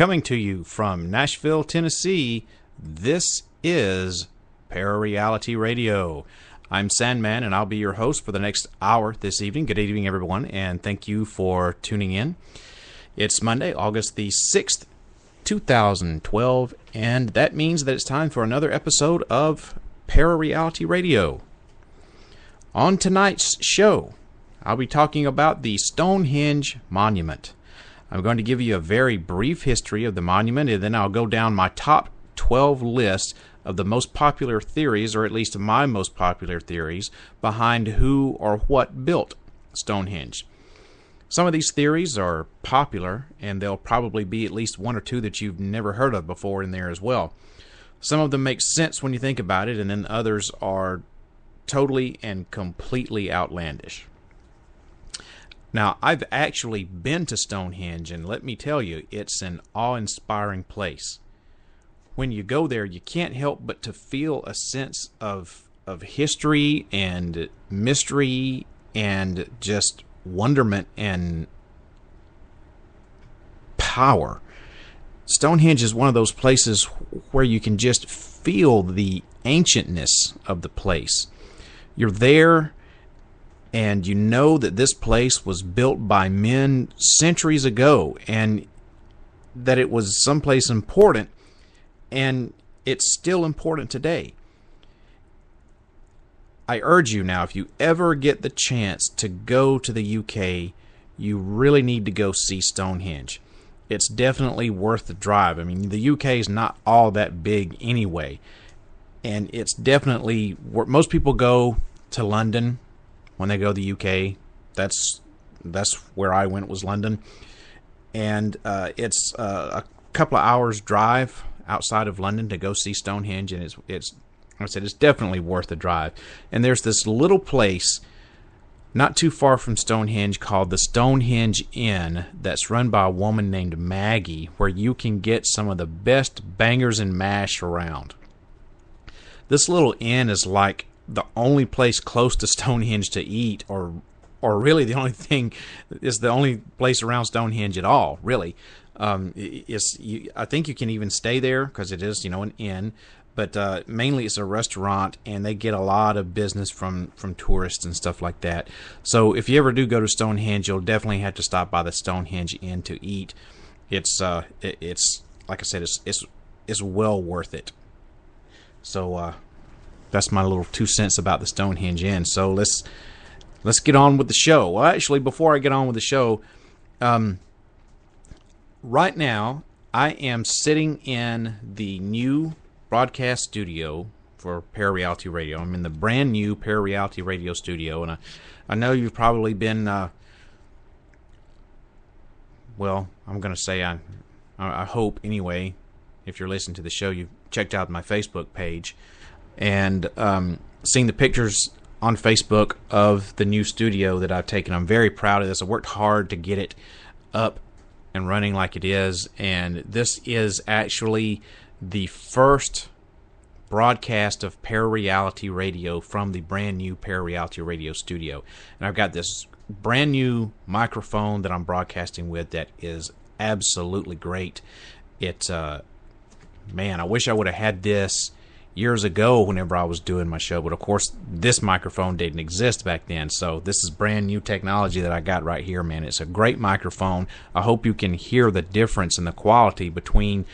Coming to you from Nashville, Tennessee, this is Parareality Radio. I'm Sandman, and I'll be your host for the next hour this evening. Good evening, everyone, and thank you for tuning in. It's Monday, August the 6th, 2012, and that means that it's time for another episode of Parareality Radio. On tonight's show, I'll be talking about the Stonehenge Monument. I'm going to give you a very brief history of the monument, and then I'll go down my top 12 list of the most popular theories, or at least my most popular theories, behind who or what built Stonehenge. Some of these theories are popular, and there'll probably be at least one or two that you've never heard of before in there as well. Some of them make sense when you think about it, and then others are totally and completely outlandish. Now, I've actually been to Stonehenge, and let me tell you, it's an awe inspiring place. When you go there, you can't help but to feel a sense of, of history and mystery and just wonderment and power. Stonehenge is one of those places where you can just feel the ancientness of the place. You're there and you know that this place was built by men centuries ago and that it was someplace important and it's still important today. I urge you now, if you ever get the chance to go to the UK, you really need to go see Stonehenge. It's definitely worth the drive. I mean, the UK is not all that big anyway, and it's definitely where most people go to London when they go to the UK. That's that's where I went was London, and uh, it's uh, a couple of hours drive outside of London to go see Stonehenge, and it's it's I said it's definitely worth the drive. And there's this little place not too far from Stonehenge called the Stonehenge Inn that's run by a woman named Maggie, where you can get some of the best bangers and mash around. This little inn is like the only place close to Stonehenge to eat, or or really the only thing is the only place around Stonehenge at all. Really, um, is you, I think you can even stay there because it is you know an inn, but uh, mainly it's a restaurant and they get a lot of business from from tourists and stuff like that. So if you ever do go to Stonehenge, you'll definitely have to stop by the Stonehenge Inn to eat. It's uh, it, it's like I said, it's it's it's well worth it. So uh, that's my little two cents about the Stonehenge Inn. So let's let's get on with the show. Well, actually, before I get on with the show, um, right now I am sitting in the new broadcast studio for Parareality Radio. I'm in the brand new Parareality Radio studio, and I, I know you've probably been. Uh, well, I'm going to say I, I hope anyway. If you're listening to the show, you've checked out my Facebook page and um, seeing the pictures on Facebook of the new studio that I've taken. I'm very proud of this. I worked hard to get it up and running like it is, and this is actually the first broadcast of Parareality Radio from the brand new Parareality Radio studio. And I've got this brand new microphone that I'm broadcasting with that is absolutely great. It, uh, man, I wish I would have had this years ago whenever I was doing my show. But of course, this microphone didn't exist back then. So this is brand new technology that I got right here, man. It's a great microphone. I hope you can hear the difference in the quality between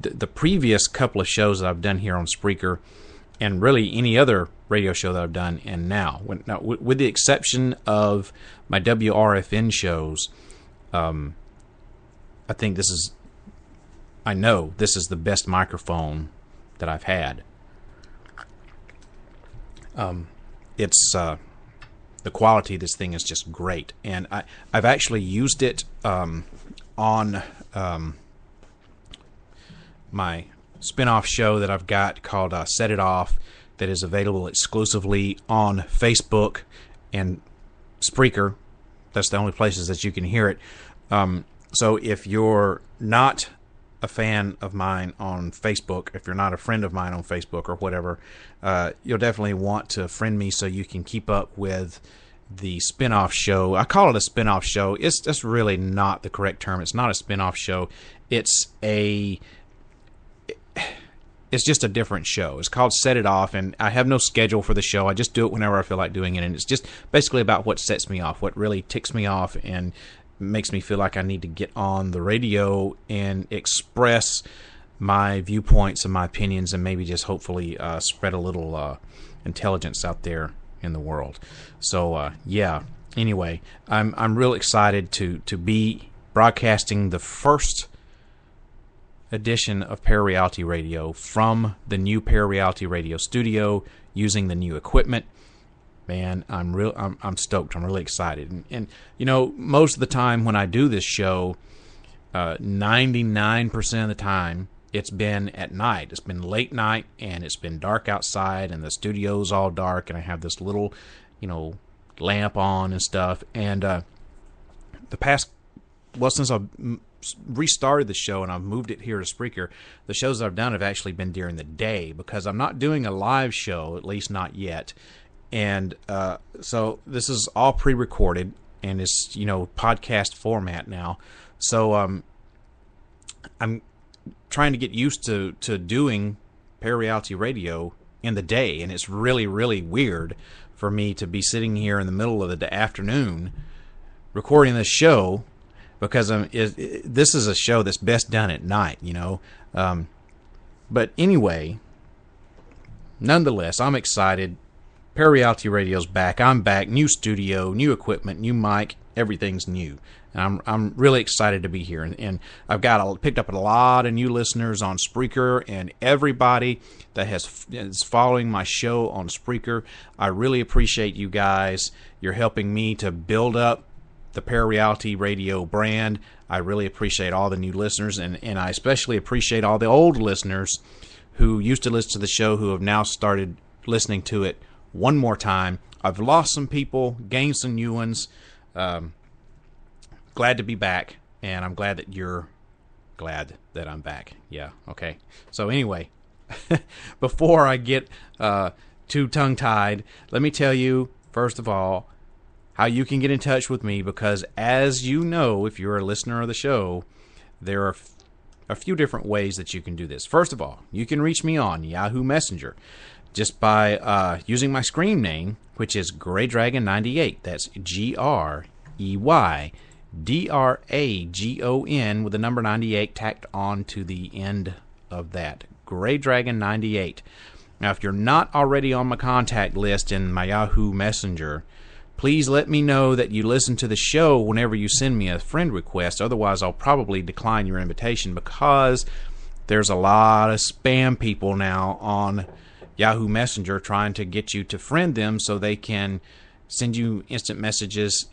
the, the previous couple of shows that I've done here on Spreaker and really any other radio show that I've done and now. When, now with, with the exception of my WRFN shows, um, I think this is, I know this is the best microphone that I've had. Um, it's uh, the quality of this thing is just great, and I I've actually used it um, on um, my spin-off show that I've got called uh, Set It Off that is available exclusively on Facebook and Spreaker. That's the only places that you can hear it. Um, so if you're not a fan of mine on Facebook, if you're not a friend of mine on Facebook or whatever, uh, you'll definitely want to friend me so you can keep up with the spin-off show. I call it a spin-off show. It's just really not the correct term. It's not a spin-off show. It's a it's just a different show. It's called Set It Off, and I have no schedule for the show. I just do it whenever I feel like doing it, and it's just basically about what sets me off, what really ticks me off, and makes me feel like I need to get on the radio and express my viewpoints and my opinions, and maybe just hopefully uh, spread a little uh, intelligence out there in the world. So uh, yeah. Anyway, I'm I'm real excited to to be broadcasting the first edition of Parareality Radio from the new Parareality Radio studio using the new equipment. Man, I'm real. I'm, I'm stoked. I'm really excited. And, and, you know, most of the time when I do this show, uh, 99% of the time it's been at night. It's been late night and it's been dark outside and the studio's all dark and I have this little, you know, lamp on and stuff. And uh, the past, well, since I've restarted the show and I've moved it here to Spreaker, the shows I've done have actually been during the day because I'm not doing a live show, at least not yet. And uh, so this is all pre-recorded and it's you know podcast format now. So um, I'm trying to get used to to doing Parareality Radio in the day, and it's really really weird for me to be sitting here in the middle of the afternoon recording this show because it, it, this is a show that's best done at night, you know. Um, but anyway, nonetheless, I'm excited. Parareality Radio's back. I'm back. New studio, new equipment, new mic. Everything's new, and I'm I'm really excited to be here. And, and I've got a, picked up a lot of new listeners on Spreaker, and everybody that has is following my show on Spreaker. I really appreciate you guys. You're helping me to build up the Parareality Radio brand. I really appreciate all the new listeners, and, and I especially appreciate all the old listeners who used to listen to the show who have now started listening to it one more time. I've lost some people, gained some new ones. Um, glad to be back, and I'm glad that you're glad that I'm back. Yeah, okay. So, anyway, before I get uh, too tongue tied, let me tell you, first of all, how you can get in touch with me because, as you know, if you're a listener of the show, there are a few different ways that you can do this. First of all, you can reach me on Yahoo Messenger just by uh, using my screen name, which is Grey Dragon 98. That's G R E Y D R A G O N with the number 98 tacked on to the end of that. Grey Dragon 98. Now, if you're not already on my contact list in my Yahoo Messenger, Please let me know that you listen to the show whenever you send me a friend request. Otherwise, I'll probably decline your invitation because there's a lot of spam people now on Yahoo Messenger trying to get you to friend them so they can send you instant messages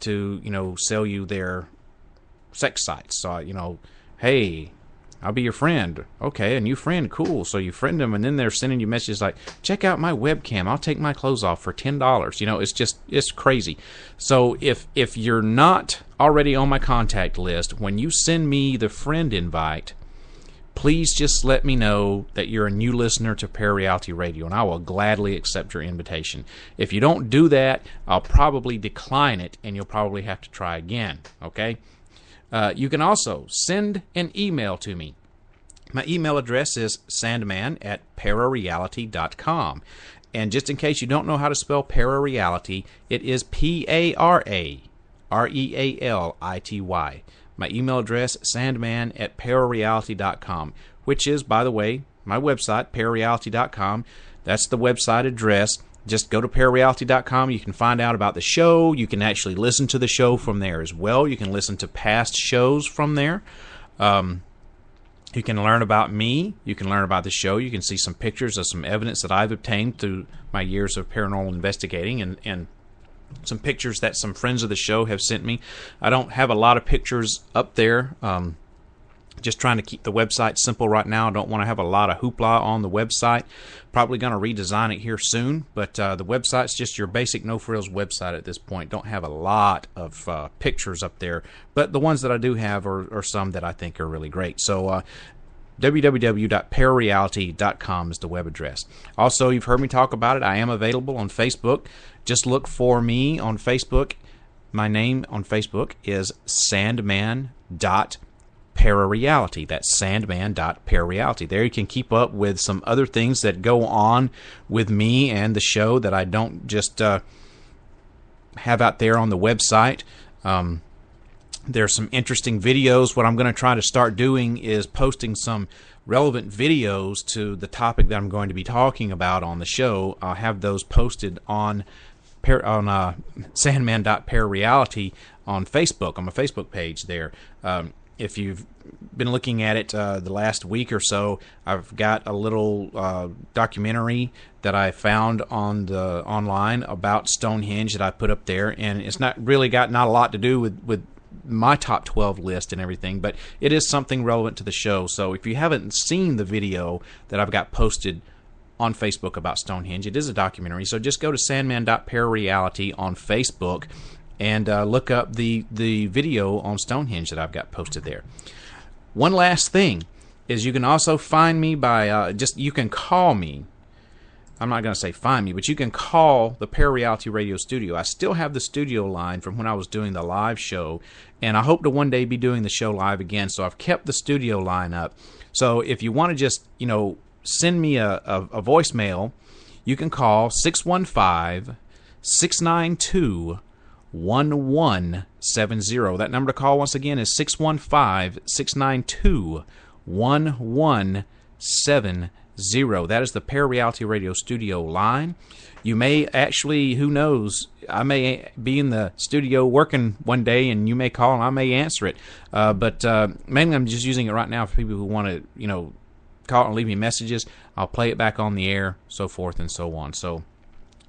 to, you know, sell you their sex sites. So, you know, hey, I'll be your friend. Okay, a new friend, cool. So you friend them, and then they're sending you messages like, "Check out my webcam. I'll take my clothes off for ten dollars." You know, it's just it's crazy. So if if you're not already on my contact list, when you send me the friend invite, please just let me know that you're a new listener to Parareality Radio, and I will gladly accept your invitation. If you don't do that, I'll probably decline it, and you'll probably have to try again. Okay. Uh, you can also send an email to me. My email address is sandman at parareality.com. And just in case you don't know how to spell parareality, it is P A R A R E A L I T Y. My email address, sandman at parareality.com, which is, by the way, my website, parareality.com. That's the website address just go to parareality.com. You can find out about the show. You can actually listen to the show from there as well. You can listen to past shows from there. Um, you can learn about me. You can learn about the show. You can see some pictures of some evidence that I've obtained through my years of paranormal investigating and, and some pictures that some friends of the show have sent me. I don't have a lot of pictures up there. Um, just trying to keep the website simple right now. I don't want to have a lot of hoopla on the website. Probably going to redesign it here soon, but uh, the website's just your basic no frills website at this point. Don't have a lot of uh, pictures up there, but the ones that I do have are, are some that I think are really great. So uh, www.parareality.com is the web address. Also, you've heard me talk about it. I am available on Facebook. Just look for me on Facebook. My name on Facebook is Sandman dot parareality. That's sandman.parareality. There you can keep up with some other things that go on with me and the show that I don't just uh, have out there on the website. Um, there's some interesting videos. What I'm going to try to start doing is posting some relevant videos to the topic that I'm going to be talking about on the show. I'll have those posted on on uh, sandman.parareality on Facebook, on my Facebook page there. Um, if you've been looking at it uh, the last week or so, I've got a little uh, documentary that I found on the online about Stonehenge that I put up there, and it's not really got not a lot to do with with my top 12 list and everything, but it is something relevant to the show. So if you haven't seen the video that I've got posted on Facebook about Stonehenge, it is a documentary. So just go to sandman.parareality on Facebook and uh, look up the the video on Stonehenge that I've got posted there. One last thing is you can also find me by uh, just you can call me. I'm not going to say find me, but you can call the Parareality Radio Studio. I still have the studio line from when I was doing the live show, and I hope to one day be doing the show live again. So I've kept the studio line up. So if you want to just you know send me a, a, a voicemail, you can call 615 692 1170. That number to call once again is 615 692 1170. That is the Parareality Radio studio line. You may actually, who knows, I may be in the studio working one day and you may call and I may answer it. Uh, but uh, mainly I'm just using it right now for people who want to, you know, call and leave me messages. I'll play it back on the air, so forth and so on. So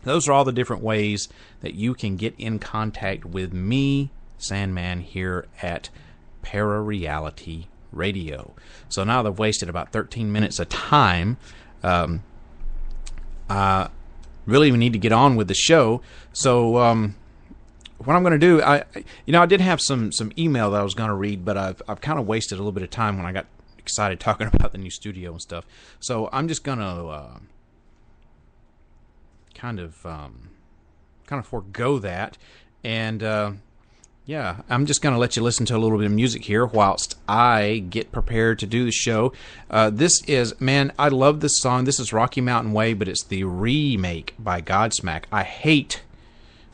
those are all the different ways that you can get in contact with me, Sandman, here at Parareality Radio. So now they've wasted about 13 minutes of time. Um, really, we need to get on with the show. So, um, what I'm going to do, I, you know, I did have some some email that I was going to read, but I've I've kind of wasted a little bit of time when I got excited talking about the new studio and stuff. So I'm just to. Uh, kind of um, kind of forego that. And uh, yeah, I'm just to let you listen to a little bit of music here whilst I get prepared to do the show. Uh, this is, man, I love this song. This is Rocky Mountain Way, but it's the remake by Godsmack. I hate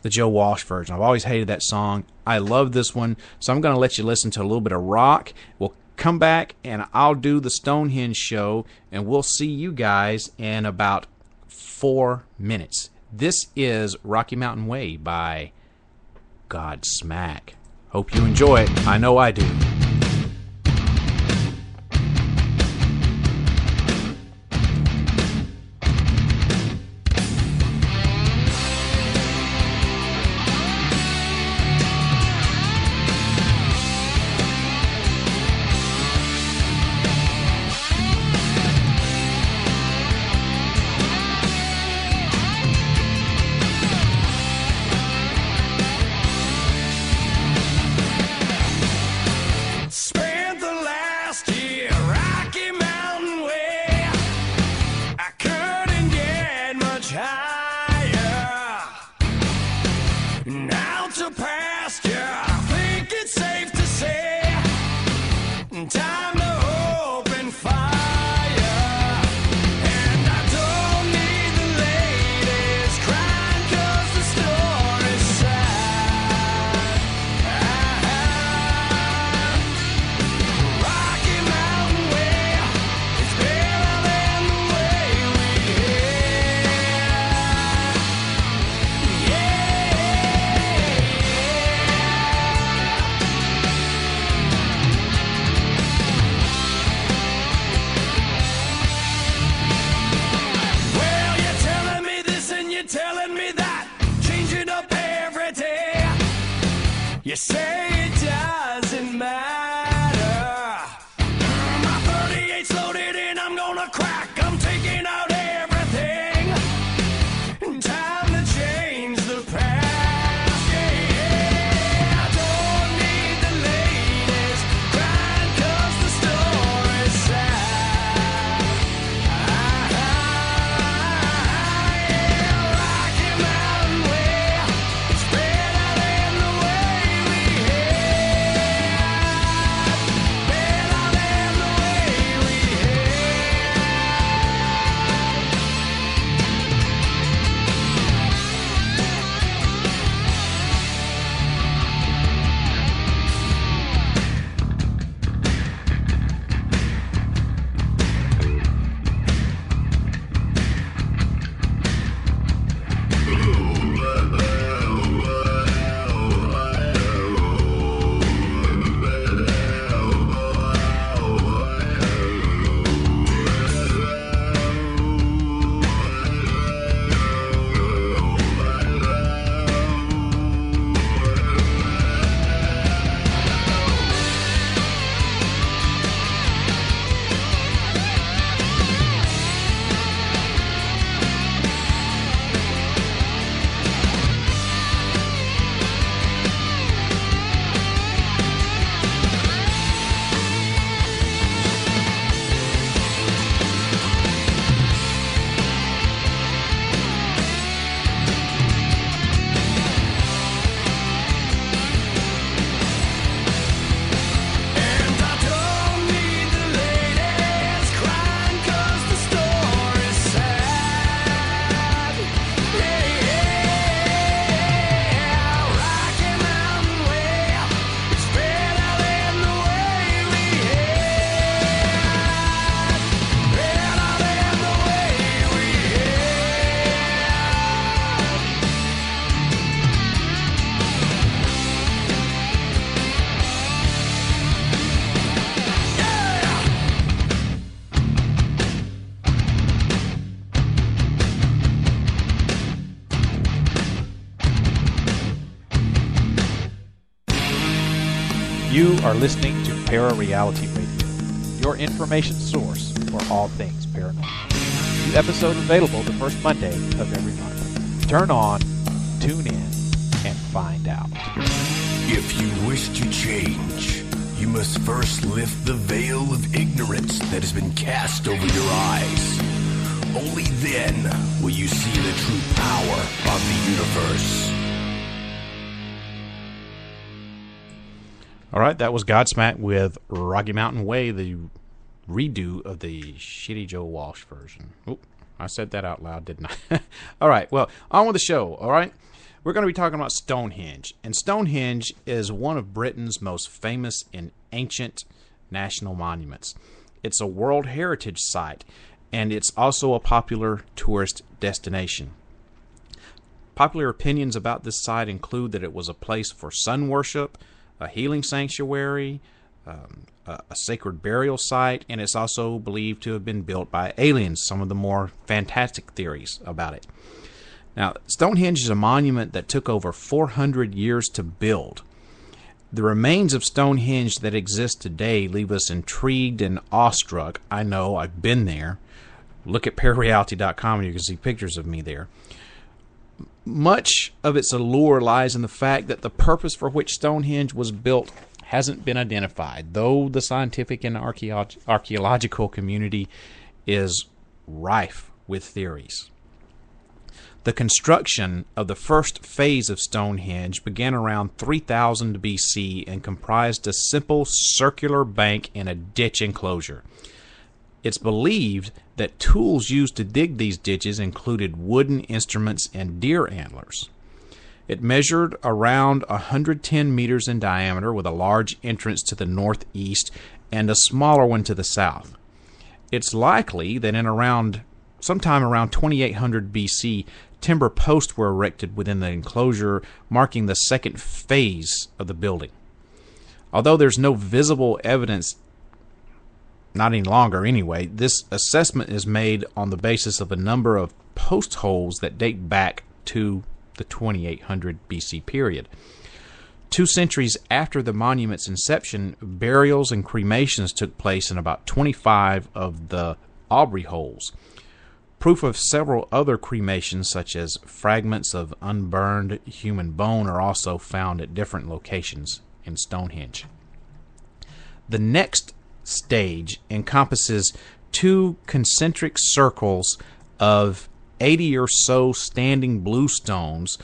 the Joe Walsh version. I've always hated that song. I love this one. So I'm going to let you listen to a little bit of rock. We'll come back and I'll do the Stonehenge show, and we'll see you guys in about four minutes. This is Rocky Mountain Way by Godsmack. Hope you enjoy it. I know I do. Are listening to Para Reality Radio, your information source for all things paranormal. New episode available the first Monday of every month. Turn on, tune in, and find out. If you wish to change, you must first lift the veil of ignorance that has been cast over your eyes. Only then will you see the true power of the universe. All right, that was Godsmack with Rocky Mountain Way, the redo of the shitty Joe Walsh version. Oop, I said that out loud, didn't I? all right, well, on with the show, all right? We're going to be talking about Stonehenge. And Stonehenge is one of Britain's most famous and ancient national monuments. It's a World Heritage Site, and it's also a popular tourist destination. Popular opinions about this site include that it was a place for sun worship, a healing sanctuary, um, a, a, sacred burial site, and it's also believed to have been built by aliens, some of the more fantastic theories about it. Now, Stonehenge is a monument that took over 400 years to build. The remains of Stonehenge that exist today leave us intrigued and awestruck. I know, I've been there. Look at parareality.com and you can see pictures of me there. Much of its allure lies in the fact that the purpose for which Stonehenge was built hasn't been identified, though the scientific and archaeological community is rife with theories. The construction of the first phase of Stonehenge began around 3000 BC and comprised a simple circular bank and a ditch enclosure. It's believed that tools used to dig these ditches included wooden instruments and deer antlers. It measured around 110 meters in diameter with a large entrance to the northeast and a smaller one to the south. It's likely that in around sometime around 2800 BC, timber posts were erected within the enclosure, marking the second phase of the building. Although there's no visible evidence not any longer anyway. This assessment is made on the basis of a number of post holes that date back to the 2800 BC period. Two centuries after the monument's inception, burials and cremations took place in about 25 of the Aubrey holes. Proof of several other cremations, such as fragments of unburned human bone, are also found at different locations in Stonehenge. The next stage encompasses two concentric circles of 80 or so standing bluestones,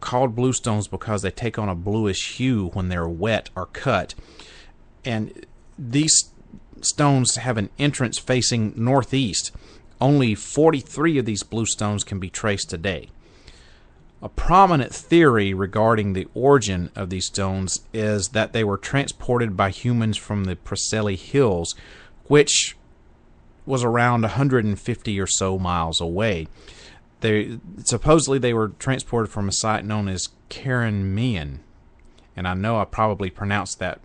called bluestones because they take on a bluish hue when they're wet or cut. And these stones have an entrance facing northeast. Only 43 of these bluestones can be traced today. A prominent theory regarding the origin of these stones is that they were transported by humans from the Preseli Hills, which was around 150 or so miles away. They supposedly they were transported from a site known as Karen Mian, and I know I probably pronounced that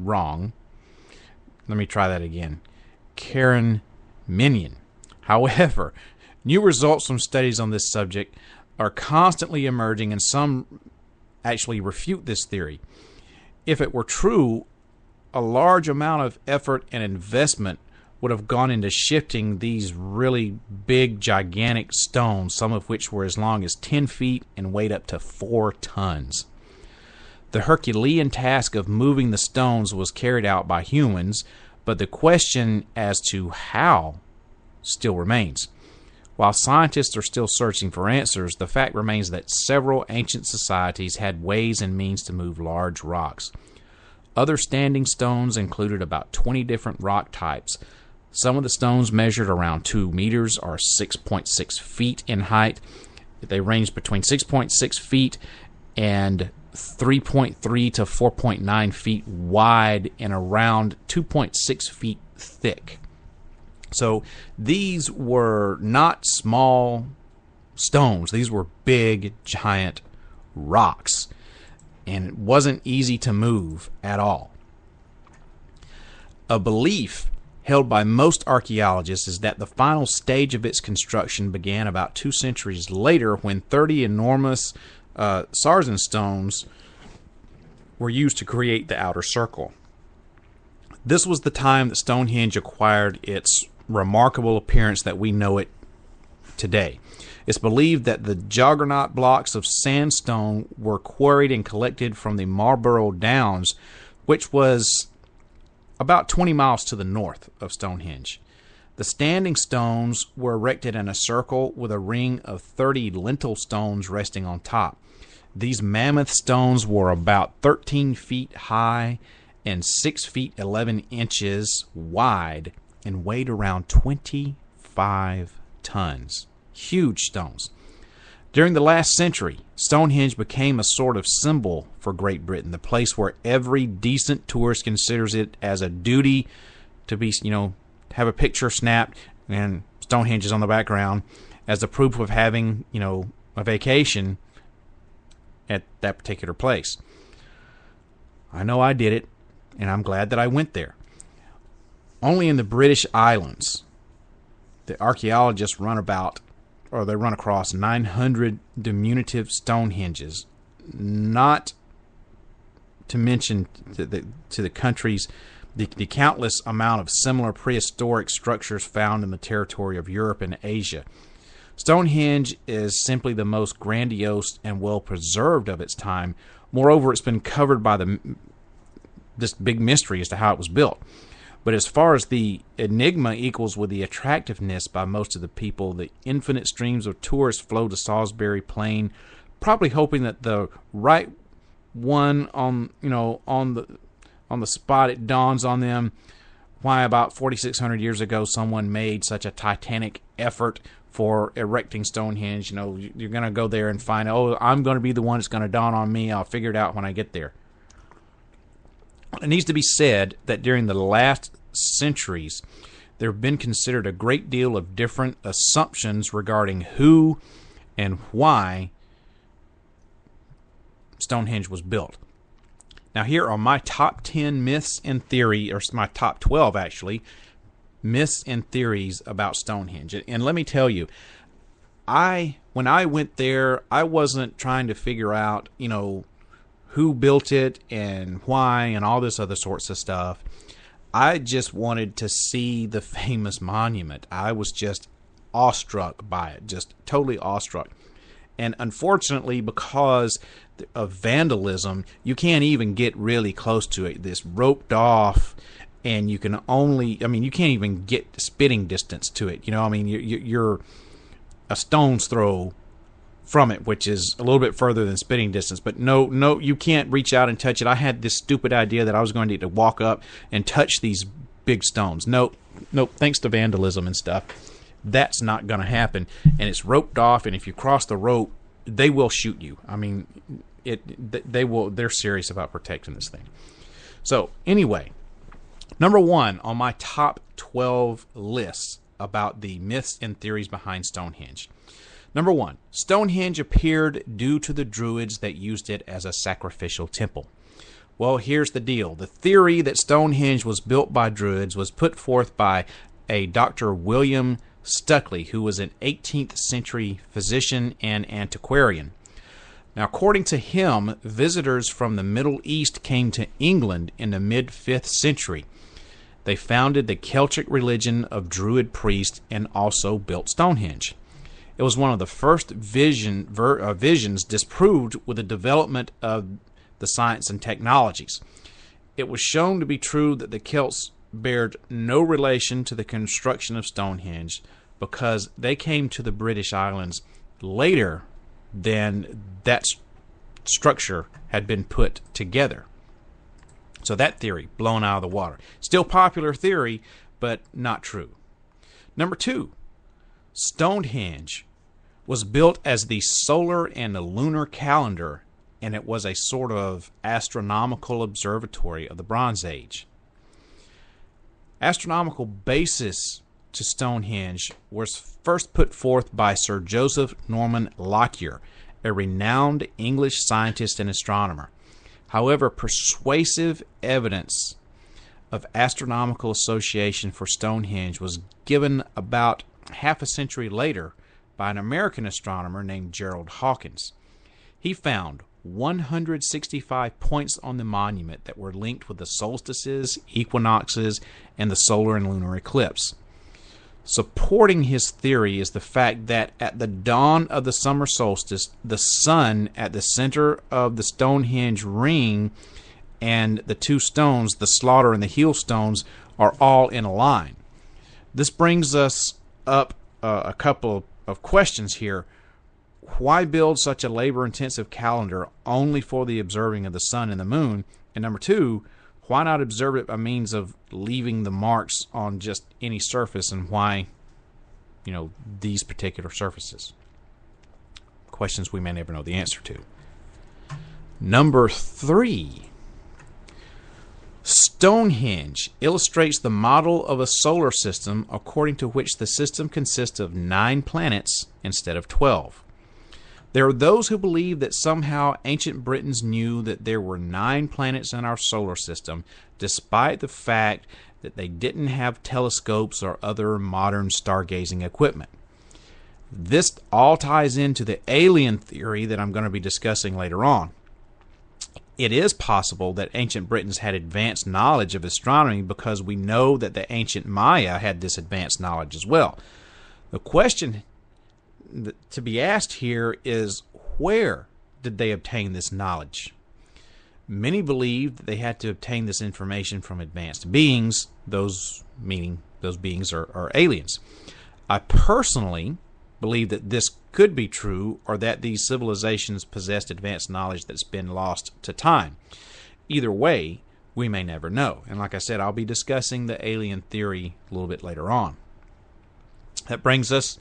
wrong. Let me try that again. Karen Minion. However, new results from studies on this subject are constantly emerging, and some actually refute this theory. If it were true, a large amount of effort and investment would have gone into shifting these really big, gigantic stones, some of which were as long as 10 feet and weighed up to 4 tons. The Herculean task of moving the stones was carried out by humans, but the question as to how still remains. While scientists are still searching for answers, the fact remains that several ancient societies had ways and means to move large rocks. Other standing stones included about 20 different rock types. Some of the stones measured around 2 meters or 6.6 feet in height. They ranged between 6.6 feet and 3.3 to 4.9 feet wide and around 2.6 feet thick. So these were not small stones, these were big, giant rocks. And it wasn't easy to move at all. A belief held by most archaeologists is that the final stage of its construction began about two centuries later when 30 enormous uh, Sarsen stones were used to create the outer circle. This was the time that Stonehenge acquired its remarkable appearance that we know it today. It's believed that the juggernaut blocks of sandstone were quarried and collected from the Marlborough Downs, which was about 20 miles to the north of Stonehenge. The standing stones were erected in a circle with a ring of 30 lintel stones resting on top. These mammoth stones were about 13 feet high and 6 feet 11 inches wide and weighed around 25 tons. Huge stones. During the last century, Stonehenge became a sort of symbol for Great Britain, the place where every decent tourist considers it as a duty to be, you know, have a picture snapped and Stonehenge is on the background as a proof of having, you know, a vacation at that particular place. I know I did it, and I'm glad that I went there. Only in the British Islands, the archaeologists run about, or they run across 900 diminutive Stonehenges, not to mention to the, to the countries the, the countless amount of similar prehistoric structures found in the territory of Europe and Asia. Stonehenge is simply the most grandiose and well preserved of its time. Moreover, it's been covered by the this big mystery as to how it was built. But as far as the enigma equals with the attractiveness by most of the people, the infinite streams of tourists flow to Salisbury Plain, probably hoping that the right one on you know on the on the spot it dawns on them why about 4600 years ago someone made such a titanic effort for erecting Stonehenge. You know, you're going to go there and find, oh, I'm going to be the one that's going to dawn on me. I'll figure it out when I get there. It needs to be said that during the last centuries, there have been considered a great deal of different assumptions regarding who and why Stonehenge was built. Now, here are my top 10 myths and theory, or my top 12 actually, myths and theories about Stonehenge. And let me tell you, I when I went there, I wasn't trying to figure out, you know, who built it and why and all this other sorts of stuff. I just wanted to see the famous monument. I was just awestruck by it, just totally awestruck. And unfortunately, because of vandalism, you can't even get really close to it. This roped off and you can only i mean you can't even get spitting distance to it you know i mean you're, you're a stone's throw from it which is a little bit further than spitting distance. But no no you can't reach out and touch it. I had this stupid idea that i was going to, to walk up and touch these big stones. Nope nope thanks to vandalism and stuff that's not going to happen. And it's roped off and if you cross the rope they will shoot you. I mean it they will they're serious about protecting this thing. So anyway Number one on my top 12 lists about the myths and theories behind Stonehenge. Number one, Stonehenge appeared due to the Druids that used it as a sacrificial temple. Well, here's the deal. The theory that Stonehenge was built by Druids was put forth by a Dr. William Stukeley, who was an 18th century physician and antiquarian. Now, according to him, visitors from the Middle East came to England in the mid 5th century they founded the Celtic religion of Druid priests and also built Stonehenge. It was one of the first vision, ver, uh, visions disproved with the development of the science and technologies. It was shown to be true that the Celts bared no relation to the construction of Stonehenge because they came to the British Islands later than that structure had been put together. So that theory blown out of the water. Still popular theory, but not true. Number two, Stonehenge was built as the solar and the lunar calendar, and it was a sort of astronomical observatory of the Bronze Age. Astronomical basis to Stonehenge was first put forth by Sir Joseph Norman Lockyer, a renowned English scientist and astronomer. However, persuasive evidence of astronomical association for Stonehenge was given about half a century later by an American astronomer named Gerald Hawkins. He found 165 points on the monument that were linked with the solstices, equinoxes, and the solar and lunar eclipse. Supporting his theory is the fact that at the dawn of the summer solstice, the sun at the center of the Stonehenge ring and the two stones, the slaughter and the heel stones, are all in a line. This brings us up uh, a couple of questions here. Why build such a labor intensive calendar only for the observing of the sun and the moon? And number two, why not observe it by means of leaving the marks on just any surface and why, you know, these particular surfaces? Questions we may never know the answer to. Number three, Stonehenge illustrates the model of a solar system according to which the system consists of nine planets instead of twelve. There are those who believe that somehow ancient Britons knew that there were nine planets in our solar system, despite the fact that they didn't have telescopes or other modern stargazing equipment. This all ties into the alien theory that I'm going to be discussing later on. It is possible that ancient Britons had advanced knowledge of astronomy because we know that the ancient Maya had this advanced knowledge as well. The question to be asked here is where did they obtain this knowledge? Many believe that they had to obtain this information from advanced beings, those meaning those beings are, are aliens. I personally believe that this could be true or that these civilizations possessed advanced knowledge that's been lost to time. Either way, we may never know. And like I said, I'll be discussing the alien theory a little bit later on. That brings us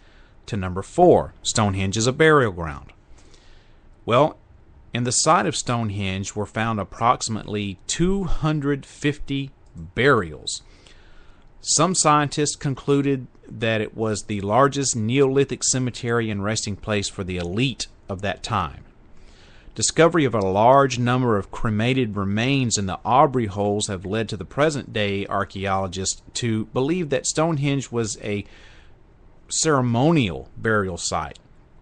to number four Stonehenge is a burial ground. Well, in the site of Stonehenge were found approximately 250 burials. Some scientists concluded that it was the largest Neolithic cemetery and resting place for the elite of that time. Discovery of a large number of cremated remains in the Aubrey holes have led to the present day archaeologists to believe that Stonehenge was a ceremonial burial site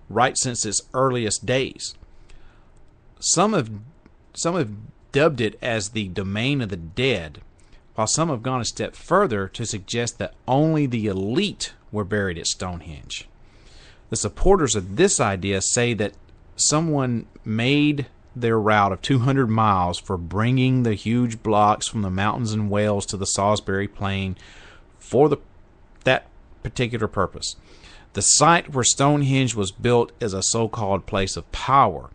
right since its earliest days. Some have some have dubbed it as the domain of the dead, while some have gone a step further to suggest that only the elite were buried at Stonehenge. The supporters of this idea say that someone made their route of 200 miles for bringing the huge blocks from the mountains in Wales to the Salisbury Plain for the that particular purpose. The site where Stonehenge was built is a so called place of power,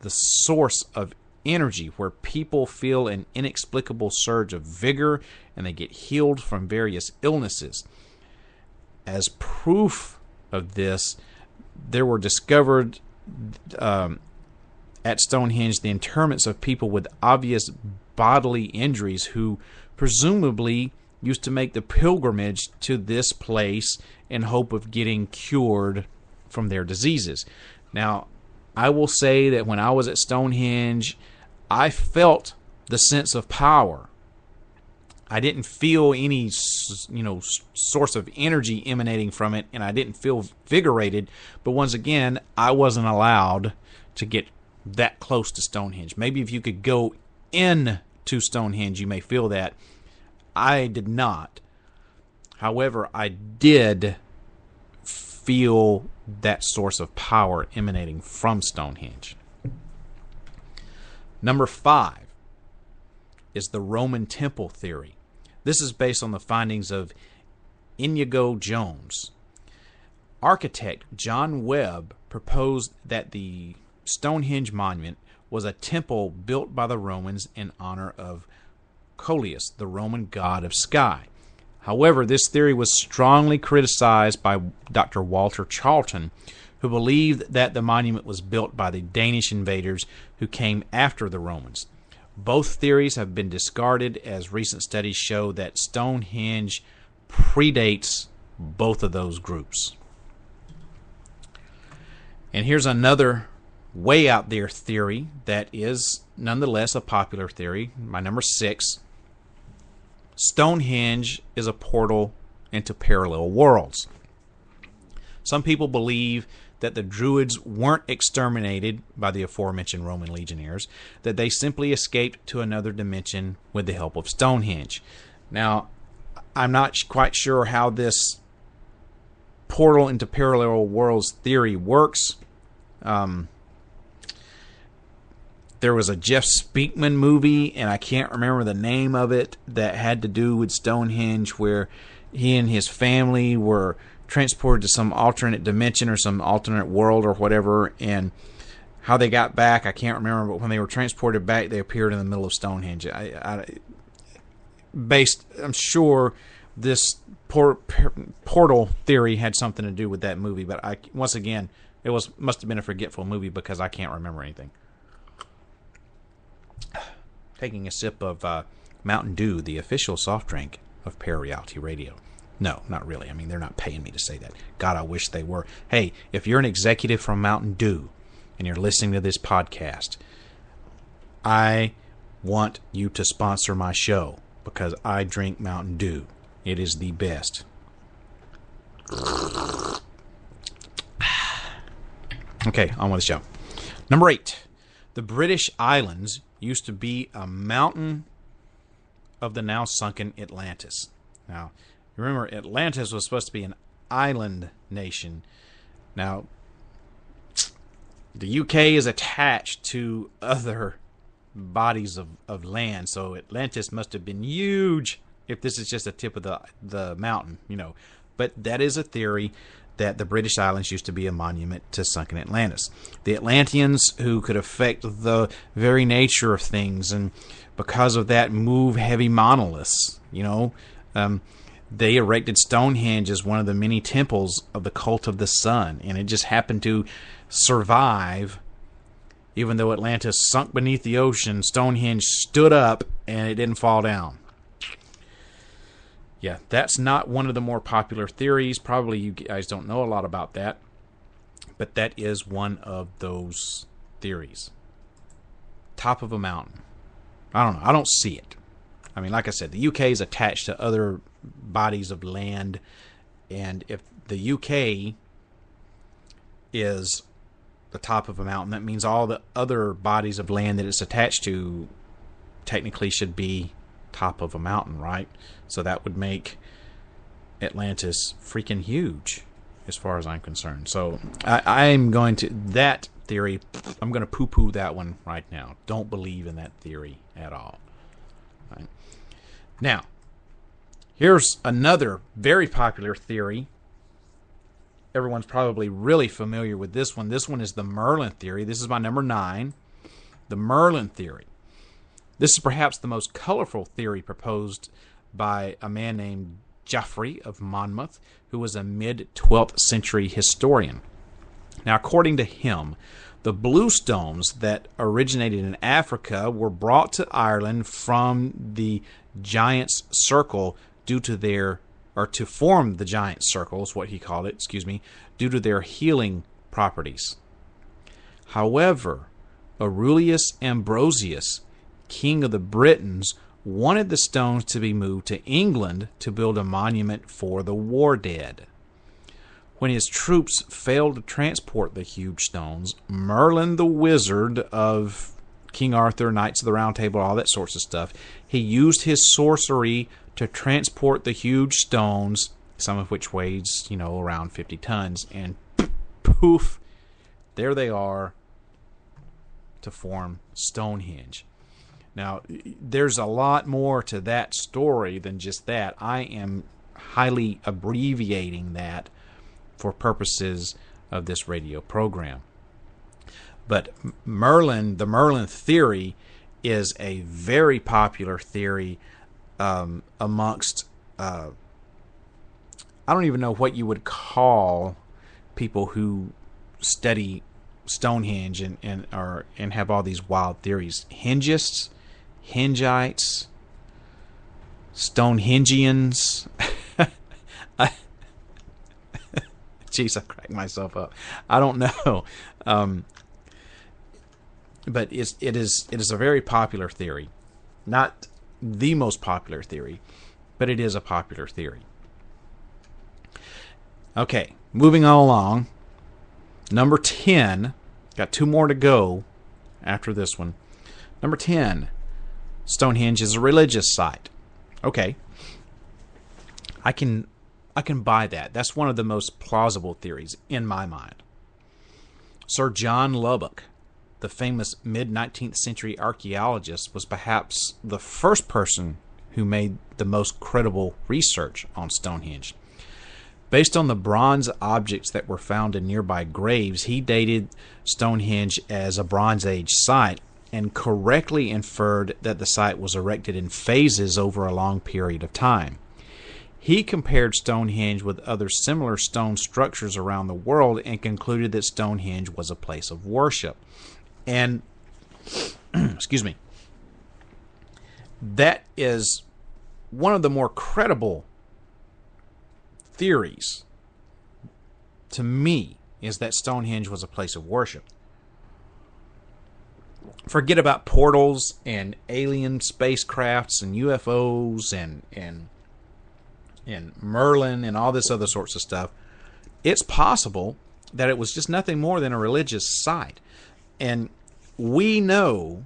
the source of energy where people feel an inexplicable surge of vigor and they get healed from various illnesses. As proof of this, there were discovered um, at Stonehenge the interments of people with obvious bodily injuries who presumably used to make the pilgrimage to this place in hope of getting cured from their diseases. Now, I will say that when I was at Stonehenge, I felt the sense of power. I didn't feel any, you know, source of energy emanating from it, and I didn't feel vigorated. But once again, I wasn't allowed to get that close to Stonehenge. Maybe if you could go in to Stonehenge, you may feel that. I did not. However, I did feel that source of power emanating from Stonehenge. Number five is the Roman temple theory. This is based on the findings of Inigo Jones. Architect John Webb proposed that the Stonehenge monument was a temple built by the Romans in honor of Coelus, the Roman god of sky. However, this theory was strongly criticized by Dr. Walter Charlton, who believed that the monument was built by the Danish invaders who came after the Romans. Both theories have been discarded as recent studies show that Stonehenge predates both of those groups. And here's another way out there theory that is nonetheless a popular theory. My number six Stonehenge is a portal into parallel worlds. Some people believe that the Druids weren't exterminated by the aforementioned Roman legionnaires, that they simply escaped to another dimension with the help of Stonehenge. Now, I'm not quite sure how this portal into parallel worlds theory works. Um, there was a Jeff Speakman movie, and I can't remember the name of it, that had to do with Stonehenge, where he and his family were transported to some alternate dimension or some alternate world or whatever, and how they got back, I can't remember, but when they were transported back, they appeared in the middle of Stonehenge. I, I based, I'm sure this por- portal theory had something to do with that movie, but I once again, it was must have been a forgetful movie because I can't remember anything taking a sip of uh, Mountain Dew, the official soft drink of Parareality Radio. No, not really. I mean, they're not paying me to say that. God, I wish they were. Hey, if you're an executive from Mountain Dew and you're listening to this podcast, I want you to sponsor my show because I drink Mountain Dew. It is the best. Okay, on with the show. Number eight. The British Islands used to be a mountain of the now sunken Atlantis. Now, remember, Atlantis was supposed to be an island nation. Now, the UK is attached to other bodies of, of land, so Atlantis must have been huge if this is just a tip of the the mountain, you know. But that is a theory that the British Islands used to be a monument to sunken Atlantis. The Atlanteans, who could affect the very nature of things, and because of that, move heavy monoliths. You know, um, they erected Stonehenge as one of the many temples of the cult of the sun, and it just happened to survive. Even though Atlantis sunk beneath the ocean, Stonehenge stood up and it didn't fall down yeah, that's not one of the more popular theories. Probably you guys don't know a lot about that, but that is one of those theories. Top of a mountain. I don't know. I don't see it. I mean, like I said, the UK is attached to other bodies of land, and if the UK is the top of a mountain, that means all the other bodies of land that it's attached to technically should be top of a mountain, right? So that would make Atlantis freaking huge, as far as I'm concerned. So I, am going to that theory. I'm going to poo-poo that one right now. Don't believe in that theory at all. Right. Now, here's another very popular theory. Everyone's probably really familiar with this one. This one is the Merlin theory. This is my number nine. The Merlin theory. This is perhaps the most colorful theory proposed by a man named Geoffrey of Monmouth, who was a mid 12th century historian. Now, according to him, the blue stones that originated in Africa were brought to Ireland from the Giant's Circle due to their, or to form the Giant's Circle, is what he called it, excuse me, due to their healing properties. However, Aurelius Ambrosius king of the Britons, wanted the stones to be moved to England to build a monument for the war dead. When his troops failed to transport the huge stones, Merlin the wizard of King Arthur, Knights of the Round Table, all that sorts of stuff, he used his sorcery to transport the huge stones, some of which weighs, you know, around 50 tons, and poof, there they are to form Stonehenge. Now, there's a lot more to that story than just that. I am highly abbreviating that for purposes of this radio program. But Merlin, the Merlin theory, is a very popular theory um, amongst. Uh, I don't even know what you would call people who study Stonehenge and and are and have all these wild theories. Hengists, Hingites, Stonehengians. Jeez, I cracked myself up. I don't know, um, but it's, it is it is a very popular theory, not the most popular theory, but it is a popular theory. Okay, moving on along. Number 10, got two more to go after this one. Number 10, Stonehenge is a religious site. Okay. I can I can buy that. That's one of the most plausible theories in my mind. Sir John Lubbock, the famous mid 19th century archaeologist, was perhaps the first person who made the most credible research on Stonehenge. Based on the bronze objects that were found in nearby graves, he dated Stonehenge as a Bronze Age site and correctly inferred that the site was erected in phases over a long period of time. He compared Stonehenge with other similar stone structures around the world and concluded that Stonehenge was a place of worship. And, excuse me, that is one of the more credible theories to me is that Stonehenge was a place of worship. Forget about portals and alien spacecrafts and UFOs and and and Merlin and all this other sorts of stuff, it's possible that it was just nothing more than a religious site. And we know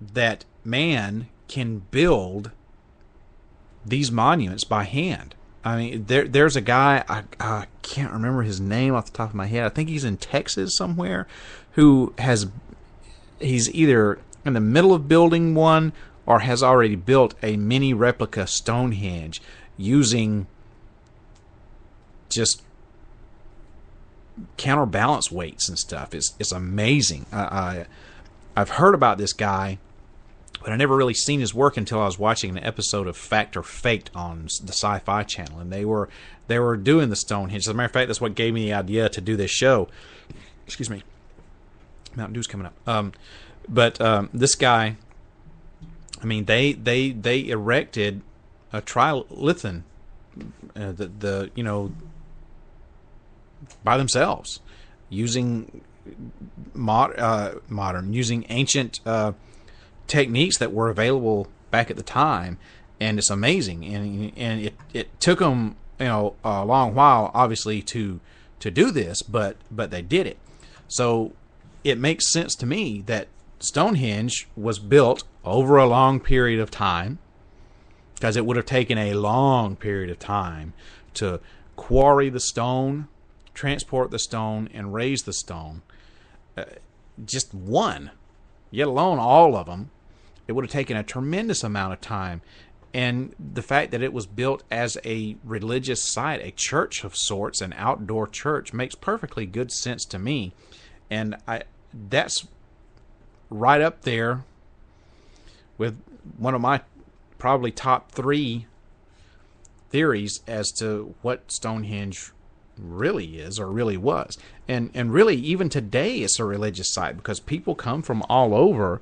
that man can build these monuments by hand. I mean, there there's a guy I, I can't remember his name off the top of my head. I think he's in Texas somewhere, who has he's either in the middle of building one or has already built a mini replica Stonehenge using just counterbalance weights and stuff is is amazing. I, I I've heard about this guy, but I never really seen his work until I was watching an episode of Fact or Faked on the Sci-Fi Channel, and they were they were doing the Stonehenge. As a matter of fact, that's what gave me the idea to do this show. Excuse me, Mountain Dew's coming up. Um, but um, this guy, I mean, they they they erected a trilithon, uh, the the you know by themselves using mod, uh, modern using ancient uh, techniques that were available back at the time, and it's amazing. And and it it took them you know a long while, obviously, to to do this, but but they did it. So it makes sense to me that Stonehenge was built over a long period of time because it would have taken a long period of time to quarry the stone, transport the stone, and raise the stone. Uh, just one, yet alone all of them, it would have taken a tremendous amount of time. And the fact that it was built as a religious site, a church of sorts, an outdoor church, makes perfectly good sense to me. And I, that's right up there with one of my probably top three theories as to what Stonehenge really is or really was. And and really even today it's a religious site because people come from all over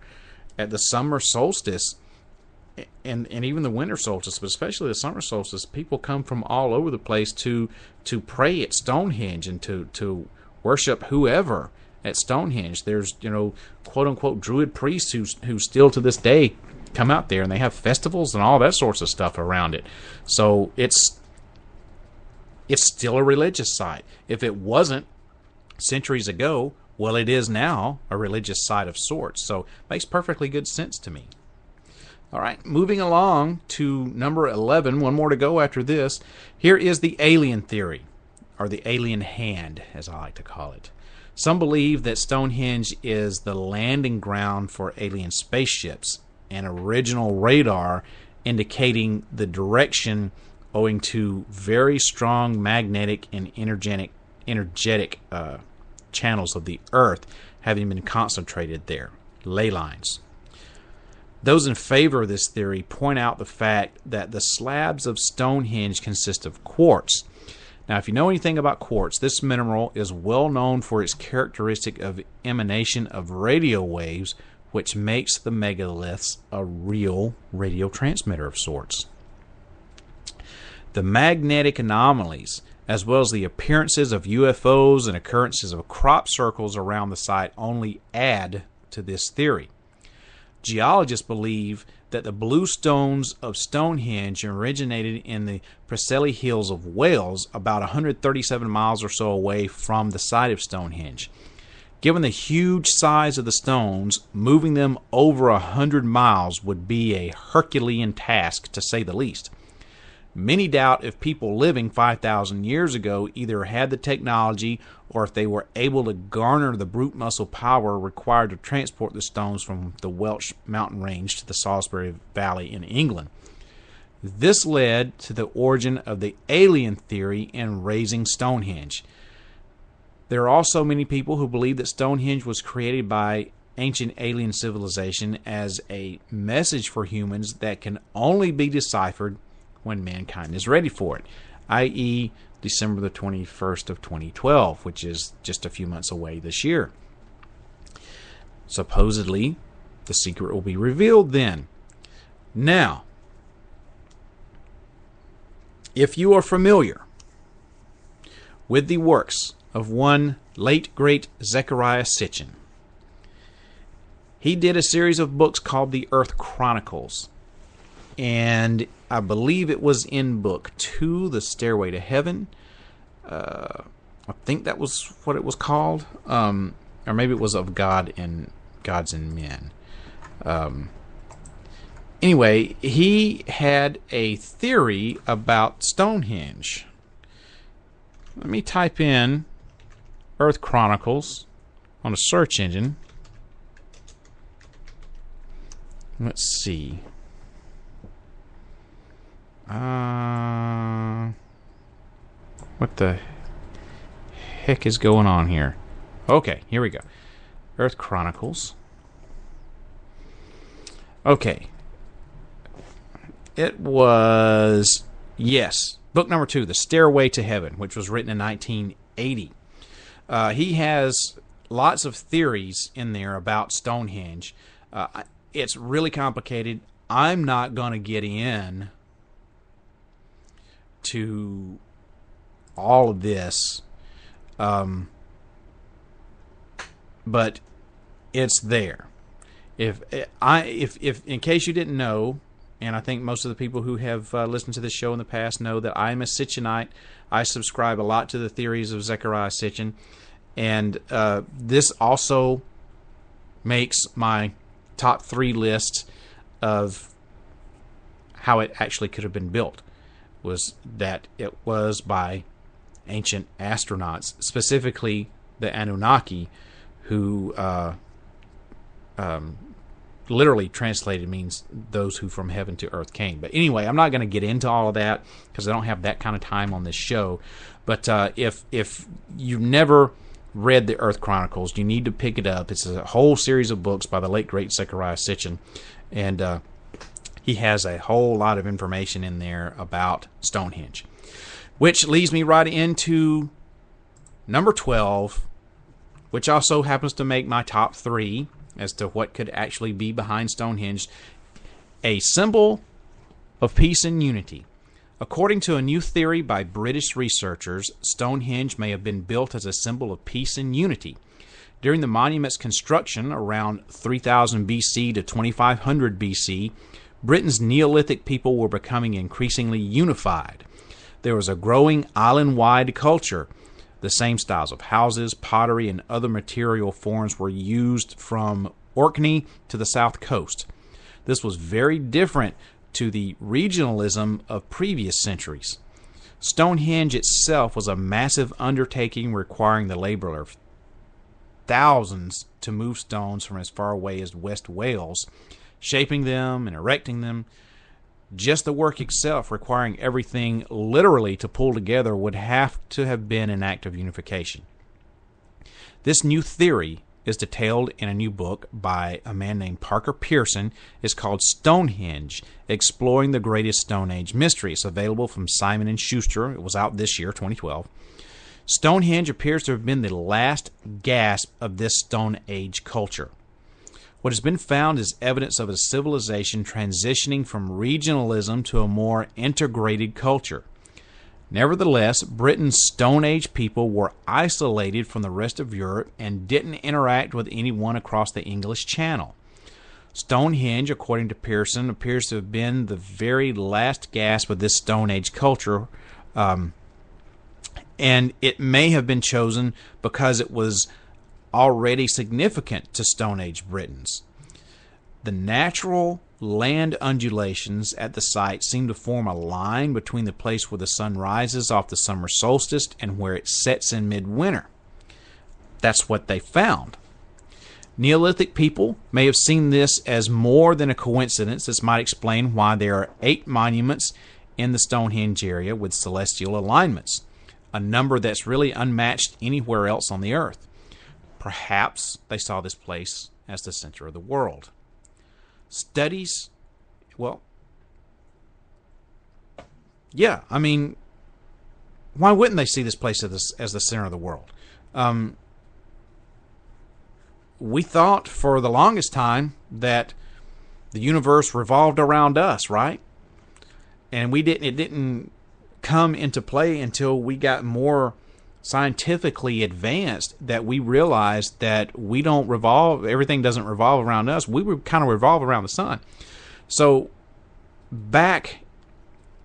at the summer solstice and and even the winter solstice, but especially the summer solstice, people come from all over the place to to pray at Stonehenge and to to worship whoever at Stonehenge. There's you know quote unquote druid priests who who still to this day come out there and they have festivals and all that sorts of stuff around it. So it's it's still a religious site. If it wasn't centuries ago, well it is now a religious site of sorts. So makes perfectly good sense to me. All right, moving along to number 11, one more to go after this. Here is the alien theory, or the alien hand, as I like to call it. Some believe that Stonehenge is the landing ground for alien spaceships an original radar indicating the direction owing to very strong magnetic and energetic energetic uh, channels of the earth having been concentrated there ley lines those in favor of this theory point out the fact that the slabs of Stonehenge consist of quartz. Now, if you know anything about quartz, this mineral is well known for its characteristic of emanation of radio waves which makes the megaliths a real radio transmitter of sorts. The magnetic anomalies, as well as the appearances of UFOs and occurrences of crop circles around the site, only add to this theory. Geologists believe that the blue stones of Stonehenge originated in the Preseli Hills of Wales, about 137 miles or so away from the site of Stonehenge. Given the huge size of the stones, moving them over a hundred miles would be a Herculean task, to say the least. Many doubt if people living 5,000 years ago either had the technology or if they were able to garner the brute muscle power required to transport the stones from the Welsh mountain range to the Salisbury Valley in England. This led to the origin of the alien theory in raising Stonehenge. There are also many people who believe that Stonehenge was created by ancient alien civilization as a message for humans that can only be deciphered when mankind is ready for it, i.e., December the 21st of 2012, which is just a few months away this year. Supposedly, the secret will be revealed then. Now, if you are familiar with the works of one late great Zechariah Sitchin, he did a series of books called the Earth Chronicles. And I believe it was in book two, The Stairway to Heaven. Uh, I think that was what it was called. Um, or maybe it was of God and Gods and Men. Um, anyway, he had a theory about Stonehenge. Let me type in Earth Chronicles on a search engine. Let's see. Uh, what the heck is going on here? Okay, here we go. Earth Chronicles. Okay. It was, yes, book number two, The Stairway to Heaven, which was written in 1980. Uh, he has lots of theories in there about Stonehenge. Uh, it's really complicated. I'm not going to get in to all of this, um, but it's there. If I if if in case you didn't know, and I think most of the people who have uh, listened to this show in the past know that I'm a Sitchinite. I subscribe a lot to the theories of Zechariah Sitchin, and uh, this also makes my top three list of how it actually could have been built was that it was by ancient astronauts, specifically the Anunnaki, who uh, um, literally translated means those who from heaven to earth came. But anyway, I'm not going to get into all of that because I don't have that kind of time on this show. But uh, if if you've never read the Earth Chronicles, you need to pick it up. It's a whole series of books by the late great Zechariah Sitchin, and uh, he has a whole lot of information in there about Stonehenge. Which leads me right into number 12, which also happens to make my top three as to what could actually be behind Stonehenge. A symbol of peace and unity. According to a new theory by British researchers, Stonehenge may have been built as a symbol of peace and unity. During the monument's construction around 3000 BC to 2500 BC, Britain's Neolithic people were becoming increasingly unified. There was a growing island wide culture. The same styles of houses, pottery, and other material forms were used from Orkney to the south coast. This was very different to the regionalism of previous centuries. Stonehenge itself was a massive undertaking requiring the labor of thousands to move stones from as far away as West Wales shaping them and erecting them. Just the work itself, requiring everything literally to pull together, would have to have been an act of unification. This new theory is detailed in a new book by a man named Parker Pearson. It's called Stonehenge: Exploring the Greatest Stone Age Mystery. It's available from Simon and Schuster. It was out this year, 2012. Stonehenge appears to have been the last gasp of this Stone Age culture. What has been found is evidence of a civilization transitioning from regionalism to a more integrated culture. Nevertheless, Britain's Stone Age people were isolated from the rest of Europe and didn't interact with anyone across the English Channel. Stonehenge, according to Pearson, appears to have been the very last gasp of this Stone Age culture. Um, and it may have been chosen because it was already significant to Stone Age Britons. The natural land undulations at the site seem to form a line between the place where the sun rises off the summer solstice and where it sets in midwinter. That's what they found. Neolithic people may have seen this as more than a coincidence. This might explain why there are eight monuments in the Stonehenge area with celestial alignments, a number that's really unmatched anywhere else on the earth. Perhaps they saw this place as the center of the world. Studies, well, yeah, I mean, why wouldn't they see this place as the, as the center of the world? Um, we thought for the longest time that the universe revolved around us, right? And we didn't. It didn't come into play until we got more scientifically advanced that we realized that we don't revolve everything doesn't revolve around us. We kind of revolve around the sun. So back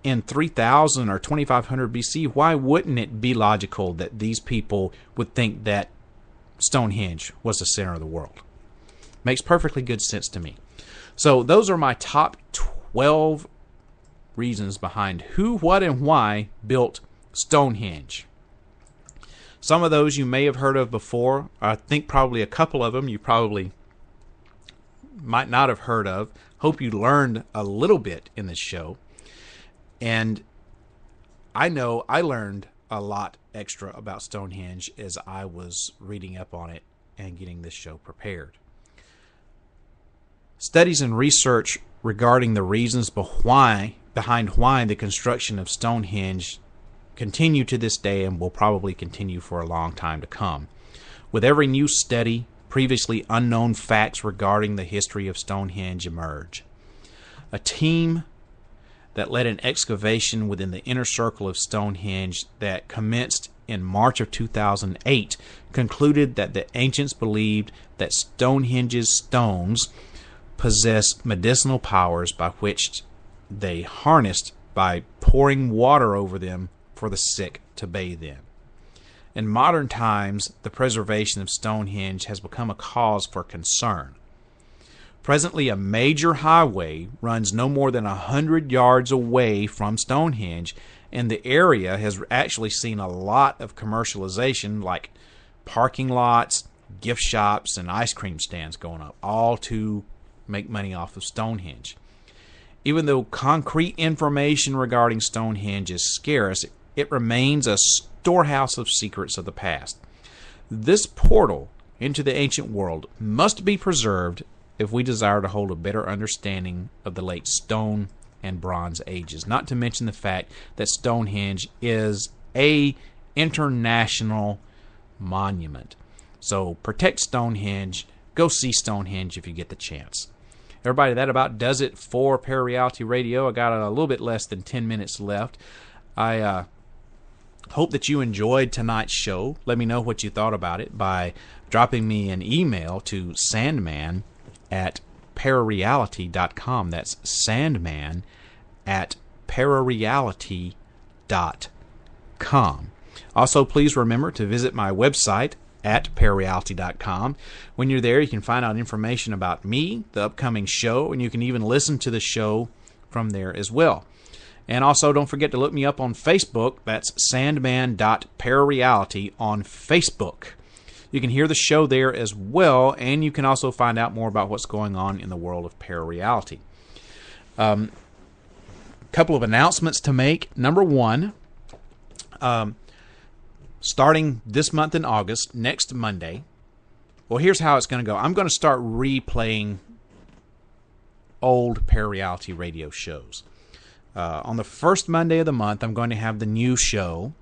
in 3000 or 2500 BC why wouldn't it be logical that these people would think that Stonehenge was the center of the world? Makes perfectly good sense to me. So those are my top 12 reasons behind who what and why built Stonehenge some of those you may have heard of before. I think probably a couple of them you probably might not have heard of. Hope you learned a little bit in this show. And I know I learned a lot extra about Stonehenge as I was reading up on it and getting this show prepared. Studies and research regarding the reasons behind why the construction of Stonehenge continue to this day and will probably continue for a long time to come. With every new study, previously unknown facts regarding the history of Stonehenge emerge. A team that led an excavation within the inner circle of Stonehenge that commenced in March of 2008 concluded that the ancients believed that Stonehenge's stones possessed medicinal powers by which they harnessed by pouring water over them for the sick to bathe in. In modern times, the preservation of Stonehenge has become a cause for concern. Presently, a major highway runs no more than a hundred yards away from Stonehenge, and the area has actually seen a lot of commercialization, like parking lots, gift shops, and ice cream stands going up, all to make money off of Stonehenge. Even though concrete information regarding Stonehenge is scarce, it remains a storehouse of secrets of the past. This portal into the ancient world must be preserved if we desire to hold a better understanding of the late Stone and Bronze Ages. Not to mention the fact that Stonehenge is a international monument. So protect Stonehenge. Go see Stonehenge if you get the chance. Everybody, that about does it for Parareality Radio. I got a little bit less than 10 minutes left. I uh, Hope that you enjoyed tonight's show. Let me know what you thought about it by dropping me an email to sandman at parareality.com. That's sandman at parareality.com. Also, please remember to visit my website at parareality.com. When you're there, you can find out information about me, the upcoming show, and you can even listen to the show from there as well. And also, don't forget to look me up on Facebook. That's sandman.parareality on Facebook. You can hear the show there as well, and you can also find out more about what's going on in the world of parareality. Um, couple of announcements to make. Number one, um, starting this month in August, next Monday. Well, here's how it's going to go. I'm going to start replaying old parareality radio shows. Uh, on the first Monday of the month, I'm going to have the new show.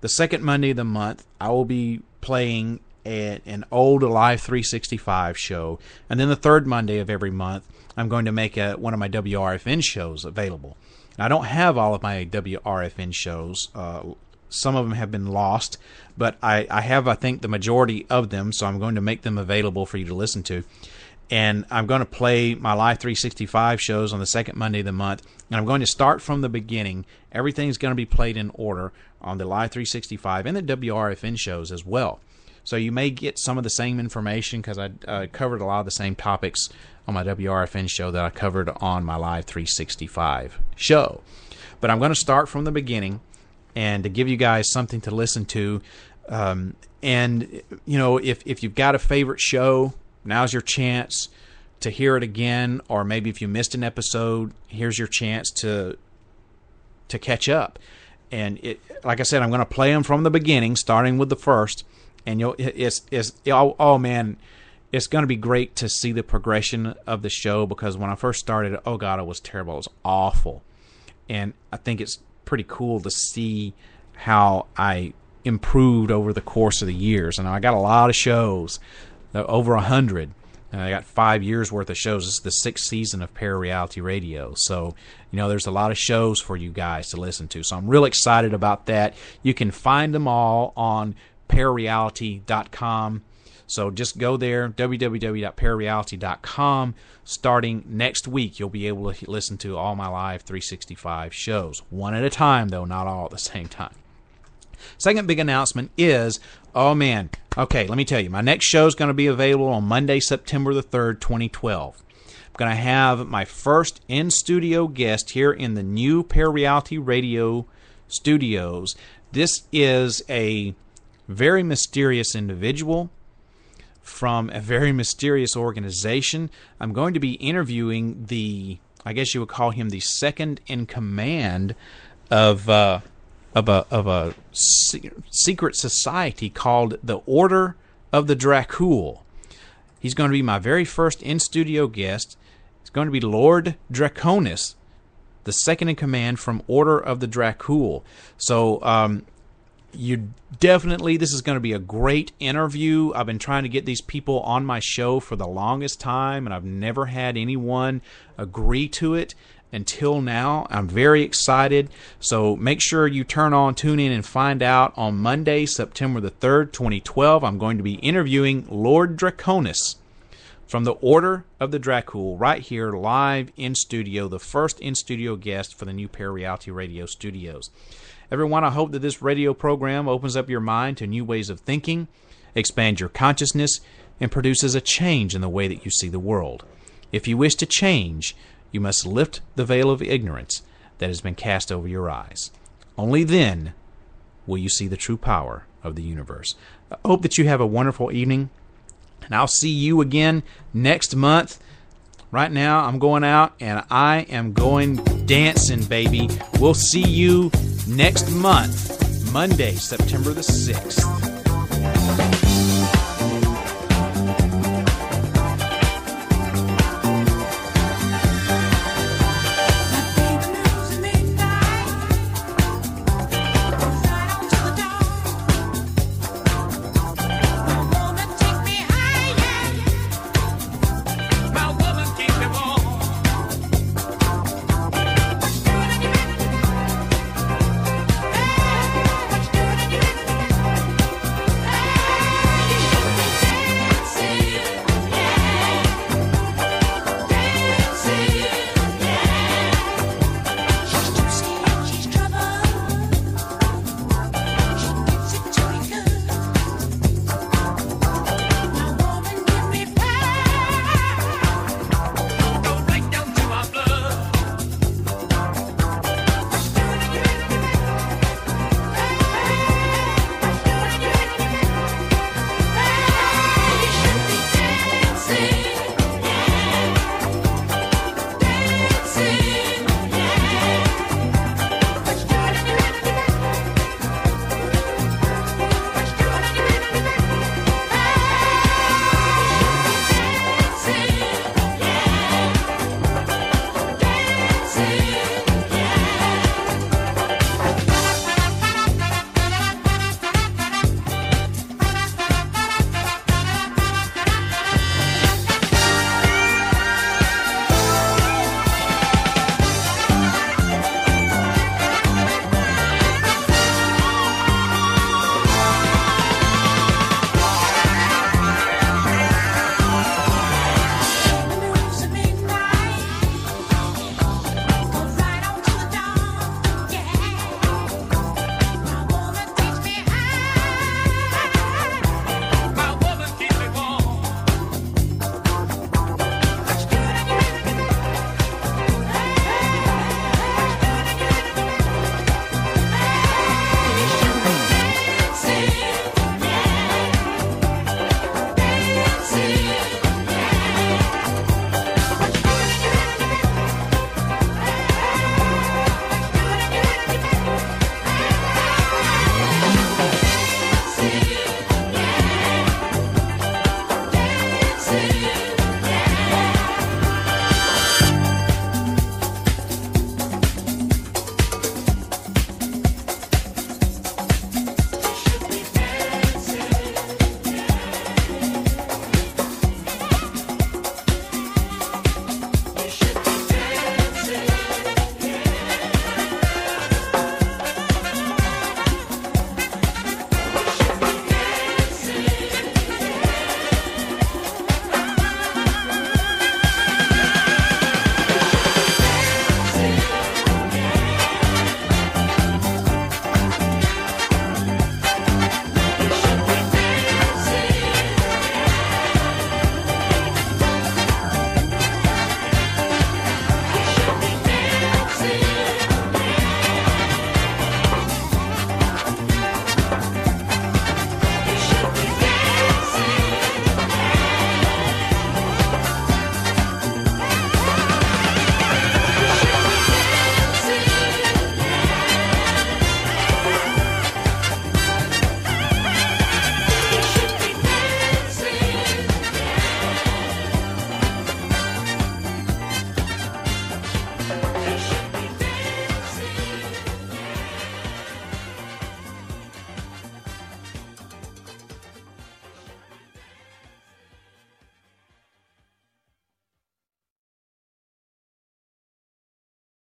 The second Monday of the month, I will be playing a, an old Live 365 show. And then the third Monday of every month, I'm going to make a, one of my WRFN shows available. Now, I don't have all of my WRFN shows. Uh, some of them have been lost, but I, I have, I think, the majority of them, so I'm going to make them available for you to listen to. And I'm going to play my Live 365 shows on the second Monday of the month. And I'm going to start from the beginning. Everything's going to be played in order on the Live 365 and the WRFN shows as well. So you may get some of the same information because I uh, covered a lot of the same topics on my WRFN show that I covered on my Live 365 show. But I'm going to start from the beginning and to give you guys something to listen to. Um, and you know, if if you've got a favorite show, now's your chance to hear it again. Or maybe if you missed an episode, here's your chance to to catch up. And it, like I said, I'm going to play them from the beginning, starting with the first. And you'll it's it's oh, oh man, it's going to be great to see the progression of the show because when I first started, oh god, it was terrible. It was awful. And I think it's pretty cool to see how I improved over the course of the years. And I got a lot of shows, Uh, over a hundred. Uh, I got five years worth of shows. This is the sixth season of Parareality Radio. So, you know, there's a lot of shows for you guys to listen to. So I'm real excited about that. You can find them all on parareality.com. So just go there, www.parareality.com. Starting next week, you'll be able to listen to all my live 365 shows. One at a time, though, not all at the same time. Second big announcement is oh man, okay, let me tell you, my next show is going to be available on Monday, September the 3rd, 2012. I'm going to have my first in studio guest here in the new Parareality Radio studios. This is a very mysterious individual from a very mysterious organization. I'm going to be interviewing the, I guess you would call him the second in command of uh, of a of a secret society called the Order of the Dracul. He's going to be my very first in studio guest. It's going to be Lord Draconis, the second in command from Order of the Dracul. So um, you definitely this is going to be a great interview. I've been trying to get these people on my show for the longest time, and I've never had anyone agree to it until now. I'm very excited. So make sure you turn on, tune in, and find out on Monday, September the 3rd, 2012. I'm going to be interviewing Lord Draconis from the Order of the Dracul right here live in studio, the first in studio guest for the new Parareality Radio studios. Everyone, I hope that this radio program opens up your mind to new ways of thinking, expands your consciousness, and produces a change in the way that you see the world. If you wish to change, you must lift the veil of ignorance that has been cast over your eyes. Only then will you see the true power of the universe. I hope that you have a wonderful evening, and I'll see you again next month. Right now, I'm going out and I am going dancing, baby. We'll see you next month, Monday, September the 6th.